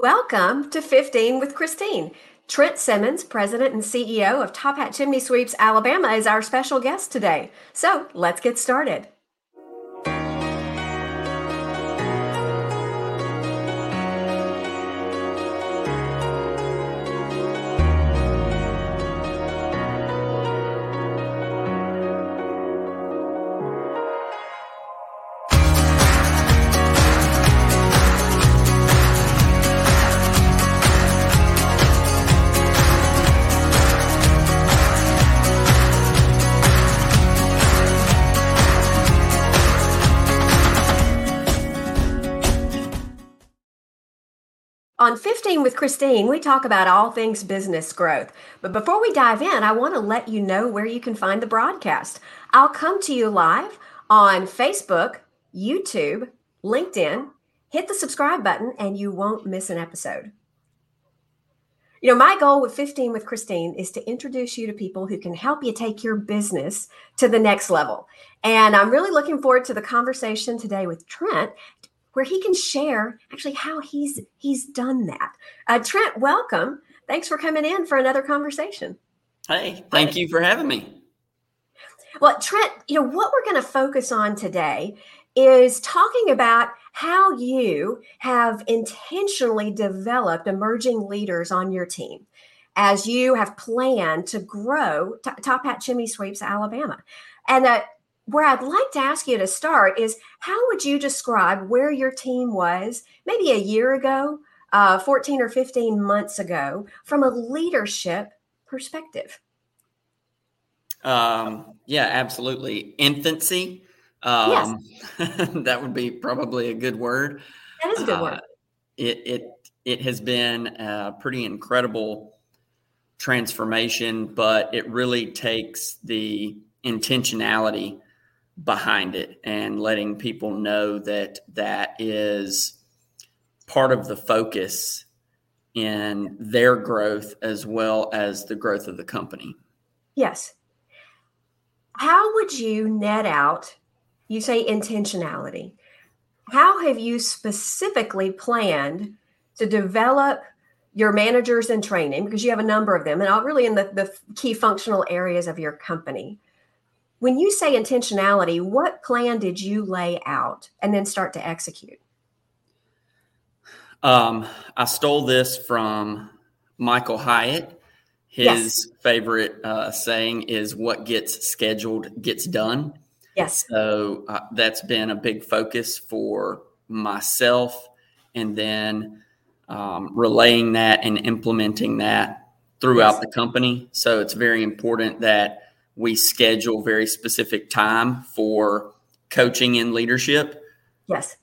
Welcome to 15 with Christine. Trent Simmons, President and CEO of Top Hat Chimney Sweeps Alabama, is our special guest today. So let's get started. On 15 with Christine, we talk about all things business growth. But before we dive in, I want to let you know where you can find the broadcast. I'll come to you live on Facebook, YouTube, LinkedIn. Hit the subscribe button and you won't miss an episode. You know, my goal with 15 with Christine is to introduce you to people who can help you take your business to the next level. And I'm really looking forward to the conversation today with Trent where he can share actually how he's he's done that. Uh, Trent, welcome. Thanks for coming in for another conversation. Hey, thank you for having me. Well, Trent, you know what we're going to focus on today is talking about how you have intentionally developed emerging leaders on your team as you have planned to grow T- Top Hat Chimney Sweeps Alabama. And uh, where I'd like to ask you to start is how would you describe where your team was maybe a year ago, uh, 14 or 15 months ago, from a leadership perspective? Um, yeah, absolutely. Infancy. Um, yes. that would be probably a good word. That is a good uh, word. It, it, it has been a pretty incredible transformation, but it really takes the intentionality behind it and letting people know that that is part of the focus in their growth as well as the growth of the company. Yes. How would you net out, you say intentionality? How have you specifically planned to develop your managers in training? Because you have a number of them, and really in the, the key functional areas of your company. When you say intentionality, what plan did you lay out and then start to execute? Um, I stole this from Michael Hyatt. His yes. favorite uh, saying is, What gets scheduled gets done. Yes. So uh, that's been a big focus for myself. And then um, relaying that and implementing that throughout yes. the company. So it's very important that we schedule very specific time for coaching and leadership. Yes.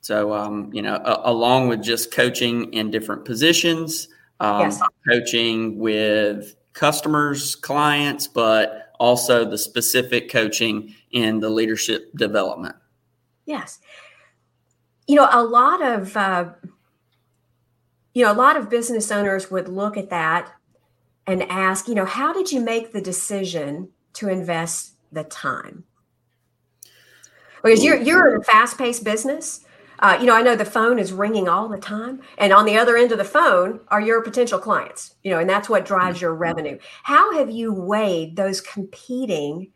So, um, you know, a- along with just coaching in different positions, um, yes. coaching with customers, clients, but also the specific coaching in the leadership development. Yes. You know, a lot of, uh, you know, a lot of business owners would look at that and ask, you know, how did you make the decision to invest the time? Because you're you're in a fast-paced business. Uh, you know, I know the phone is ringing all the time, and on the other end of the phone are your potential clients. You know, and that's what drives your revenue. How have you weighed those competing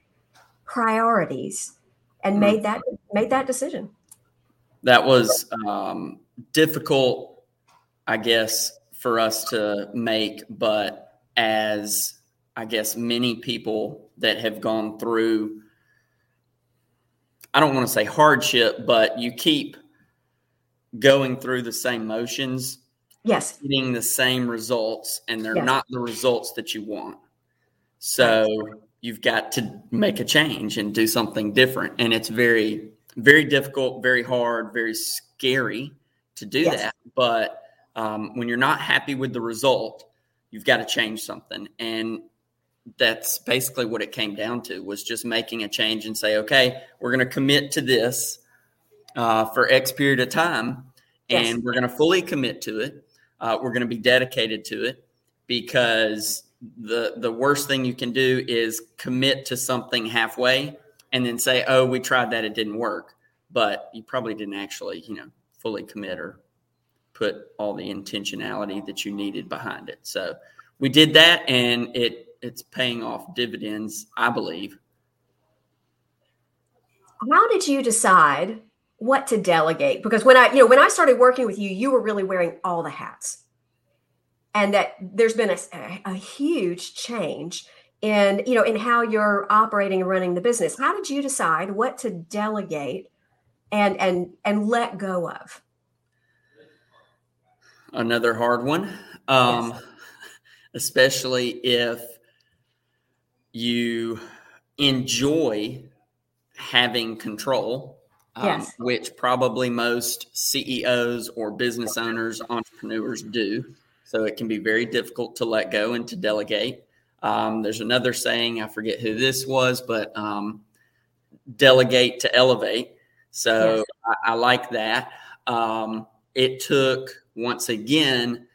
priorities and hmm. made that made that decision? That was um, difficult, I guess, for us to make, but as I guess many people that have gone through, I don't want to say hardship, but you keep going through the same motions. Yes. Getting the same results, and they're yes. not the results that you want. So you've got to make a change and do something different. And it's very, very difficult, very hard, very scary to do yes. that. But um, when you're not happy with the result, you've got to change something. And that's basically what it came down to was just making a change and say okay we're going to commit to this uh, for x period of time and yes. we're going to fully commit to it. Uh, we're going to be dedicated to it because the the worst thing you can do is commit to something halfway and then say oh we tried that it didn't work. But you probably didn't actually you know fully commit or put all the intentionality that you needed behind it. So we did that, and it it's paying off dividends, I believe. How did you decide what to delegate? Because when I, you know, when I started working with you, you were really wearing all the hats, and that there's been a, a huge change in, you know, in how you're operating and running the business. How did you decide what to delegate and and and let go of? Another hard one. Um, yes. Especially if you enjoy having control, um, yes. which probably most CEOs or business owners, entrepreneurs do. So it can be very difficult to let go and to delegate. Um, there's another saying, I forget who this was, but um, delegate to elevate. So yes. I, I, like that. Um, it took, once again,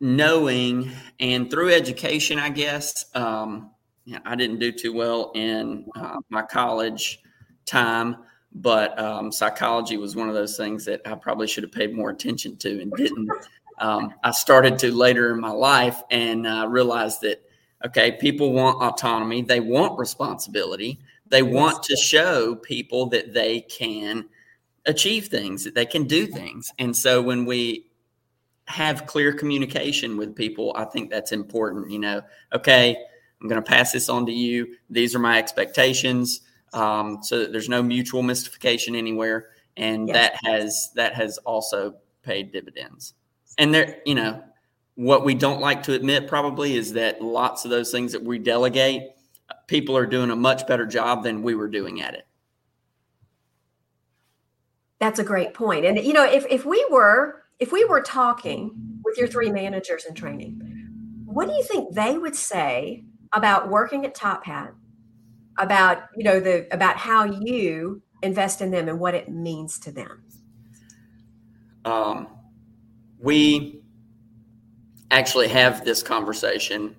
knowing and through education, I guess. Um, I didn't do too well in uh, my college time, but um, psychology was one of those things that I probably should have paid more attention to and didn't. Um, I started to later in my life and uh, realized that okay, people want autonomy, they want responsibility, they want to show people that they can achieve things, that they can do things, and so when we have clear communication with people. I think that's important. You know, okay, I'm going to pass this on to you. These are my expectations, um, so that there's no mutual mystification anywhere, and yes. that has that has also paid dividends. And there, you know, what we don't like to admit probably is that lots of those things that we delegate, people are doing a much better job than we were doing at it. That's a great point. And you know, if if we were if we were talking with your three managers in training, what do you think they would say about working at Top Hat, about you know the about how you invest in them and what it means to them? Um, we actually have this conversation,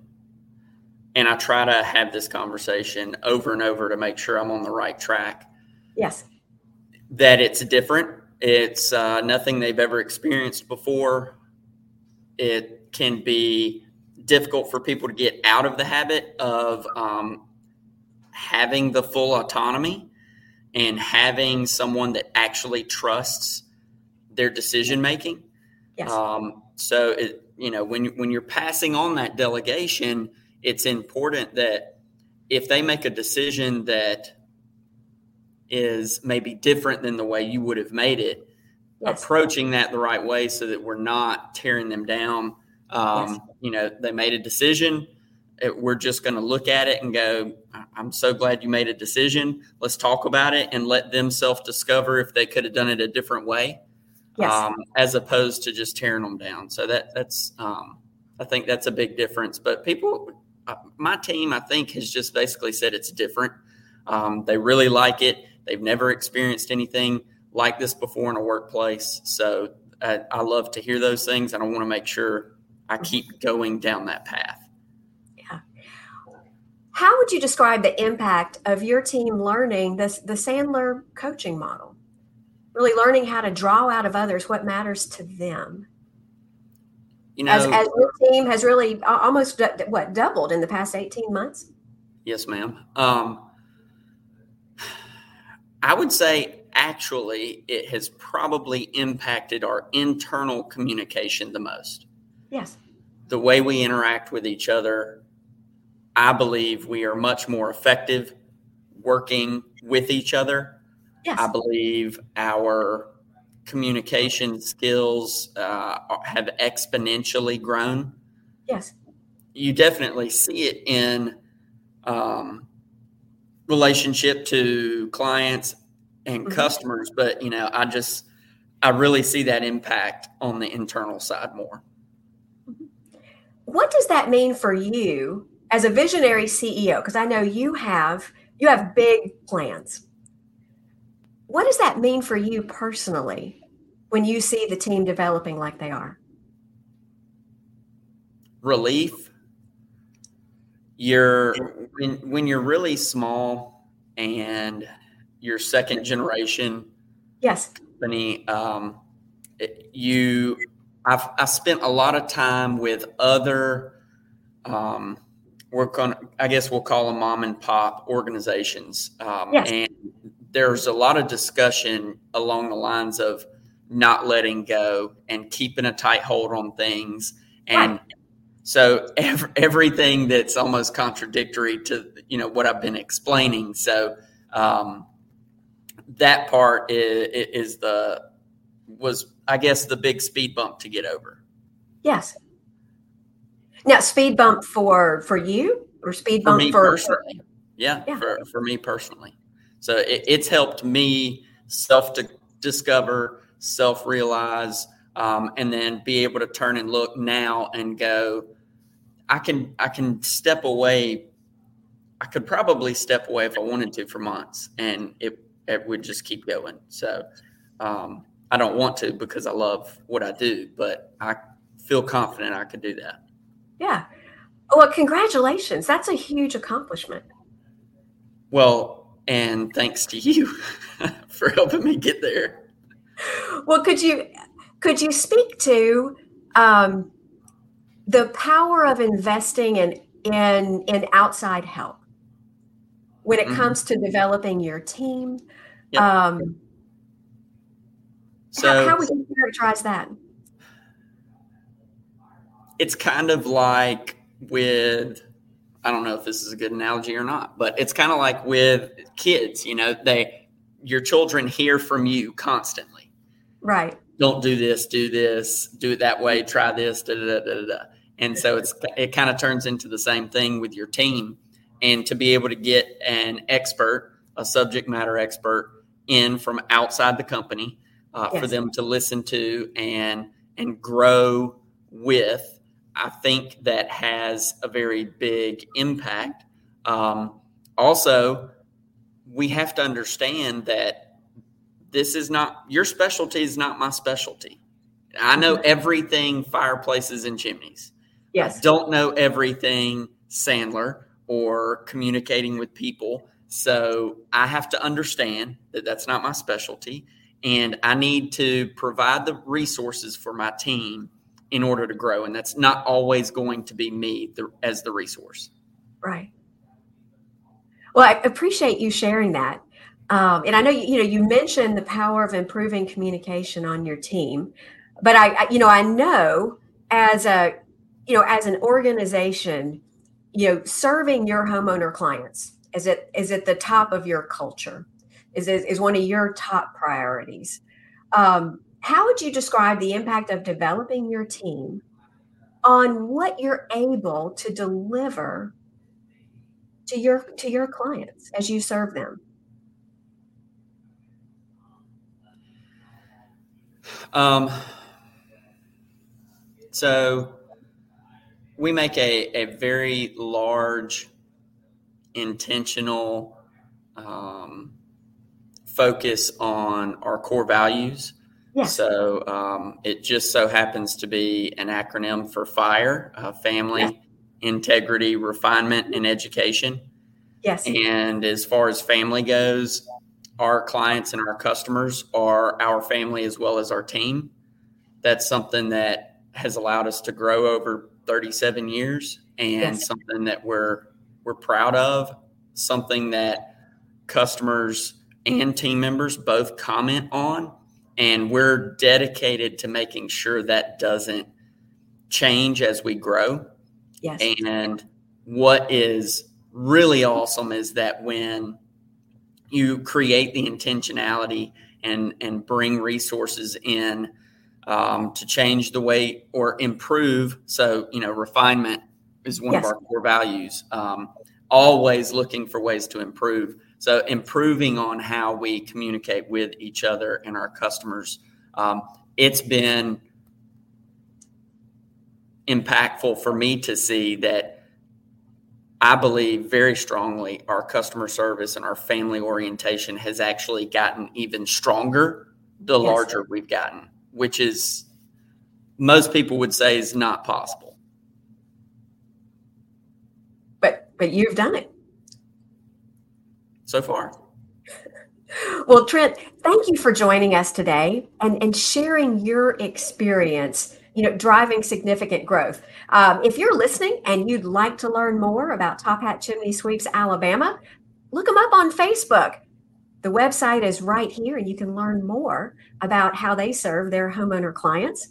and I try to have this conversation over and over to make sure I'm on the right track. Yes, that it's different it's uh, nothing they've ever experienced before. It can be difficult for people to get out of the habit of um, having the full autonomy and having someone that actually trusts their decision making. Yes. Um, so it, you know, when when you're passing on that delegation, it's important that if they make a decision that is maybe different than the way you would have made it, yes. approaching that the right way so that we're not tearing them down. Um, yes. You know, they made a decision. It, we're just going to look at it and go, I'm so glad you made a decision. Let's talk about it and let them self discover if they could have done it a different way. Yes. Um, as opposed to just tearing them down. So that that's um, I think that's a big difference. But people, uh, my team, I think, has just basically said it's different. Um, they really like it. They've never experienced anything like this before in a workplace. So I, I love to hear those things, and I want to make sure I keep going down that path. Yeah. How would you describe the impact of your team learning this the Sandler coaching model? Really learning how to draw out of others what matters to them. You know, as, as your team has really almost what doubled in the past eighteen months. Yes, ma'am. Um, I would say actually it has probably impacted our internal communication the most. Yes. The way we interact with each other, I believe we are much more effective working with each other. Yes. I believe our communication skills uh, have exponentially grown. Yes. You definitely see it in um, relationship to clients and mm-hmm. customers, but you know, I just I really see that impact on the internal side more. Mm-hmm. What does that mean for you as a visionary CEO? Because I know you have you have big plans. What does that mean for you personally when you see the team developing like they are? Relief you're when, when you're really small and your second generation yes company um, you, I've I spent a lot of time with other, um, we're going I guess we'll call them mom and pop organizations. Um, yes. And there's a lot of discussion along the lines of not letting go and keeping a tight hold on things. And right. So every, everything that's almost contradictory to, you know, what I've been explaining. So, um, that part is, is the, was, I guess, the big speed bump to get over. Yes. Now, speed bump for for you or speed bump for, me for personally? Yeah, yeah, for for me personally. So it, it's helped me self to discover, self realize, um, and then be able to turn and look now and go. I can I can step away. I could probably step away if I wanted to for months, and it it would just keep going. So um, I don't want to because I love what I do, but I feel confident I could do that. Yeah. Well, congratulations. That's a huge accomplishment. Well, and thanks to you for helping me get there. Well, could you could you speak to um, the power of investing in in in outside help when it mm-hmm. comes to developing your team? Yep. Um, so, how, how would you characterize that? it's kind of like with I don't know if this is a good analogy or not, but it's kind of like with kids, you know, they your children hear from you constantly. Right. Don't do this, do this, do it that way, try this, da da da da da. And so it's it kind of turns into the same thing with your team. And to be able to get an expert, a subject matter expert in from outside the company uh, yes. for them to listen to and and grow with I think that has a very big impact. Um, also, we have to understand that this is not your specialty is not my specialty. I know mm-hmm. everything fireplaces and chimneys. Yes. I don't know everything Sandler or communicating with people. So I have to understand that that's not my specialty. And I need to provide the resources for my team in order to grow. And that's not always going to be me the, as the resource. Right. Well, I appreciate you sharing that. Um, and I know you, you know you mentioned the power of improving communication on your team, but I, I you know I know as a you know as an organization, you know serving your homeowner clients is it is at the top of your culture, is is one of your top priorities. Um, how would you describe the impact of developing your team on what you're able to deliver to your to your clients as you serve them? Um, so we make a, a very large intentional um, focus on our core values Yes. So um, it just so happens to be an acronym for FIRE uh, Family, Integrity, Refinement, and Education. Yes. And as far as family goes, our clients and our customers are our family as well as our team. That's something that has allowed us to grow over 37 years and yes. something that we're we're proud of, something that customers and team members both comment on and we're dedicated to making sure that doesn't change as we grow. Yes. And what is really awesome is that when you create the intentionality and and bring resources in um, to change the way or improve. So you know, refinement is one yes. of our core values. Um, always looking for ways to improve. So improving on how we communicate with each other and our customers. Um, it's been impactful for me to see that I believe very strongly our customer service and our family orientation has actually gotten even stronger the yes. larger we've gotten, which is most people would say is not possible. But but you've done it so far. Well, Trent, thank you for joining us today and, and sharing your experience, you know, driving significant growth. Um, if you're listening and you'd like to learn more about Top Hat Chimney Sweeps Alabama, look them up on Facebook. The website is right here, and you can learn more about how they serve their homeowner clients.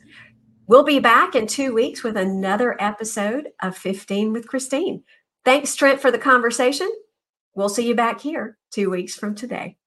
We'll be back in two weeks with another episode of 15 with Christine. Thanks, Trent, for the conversation. We'll see you back here two weeks from today.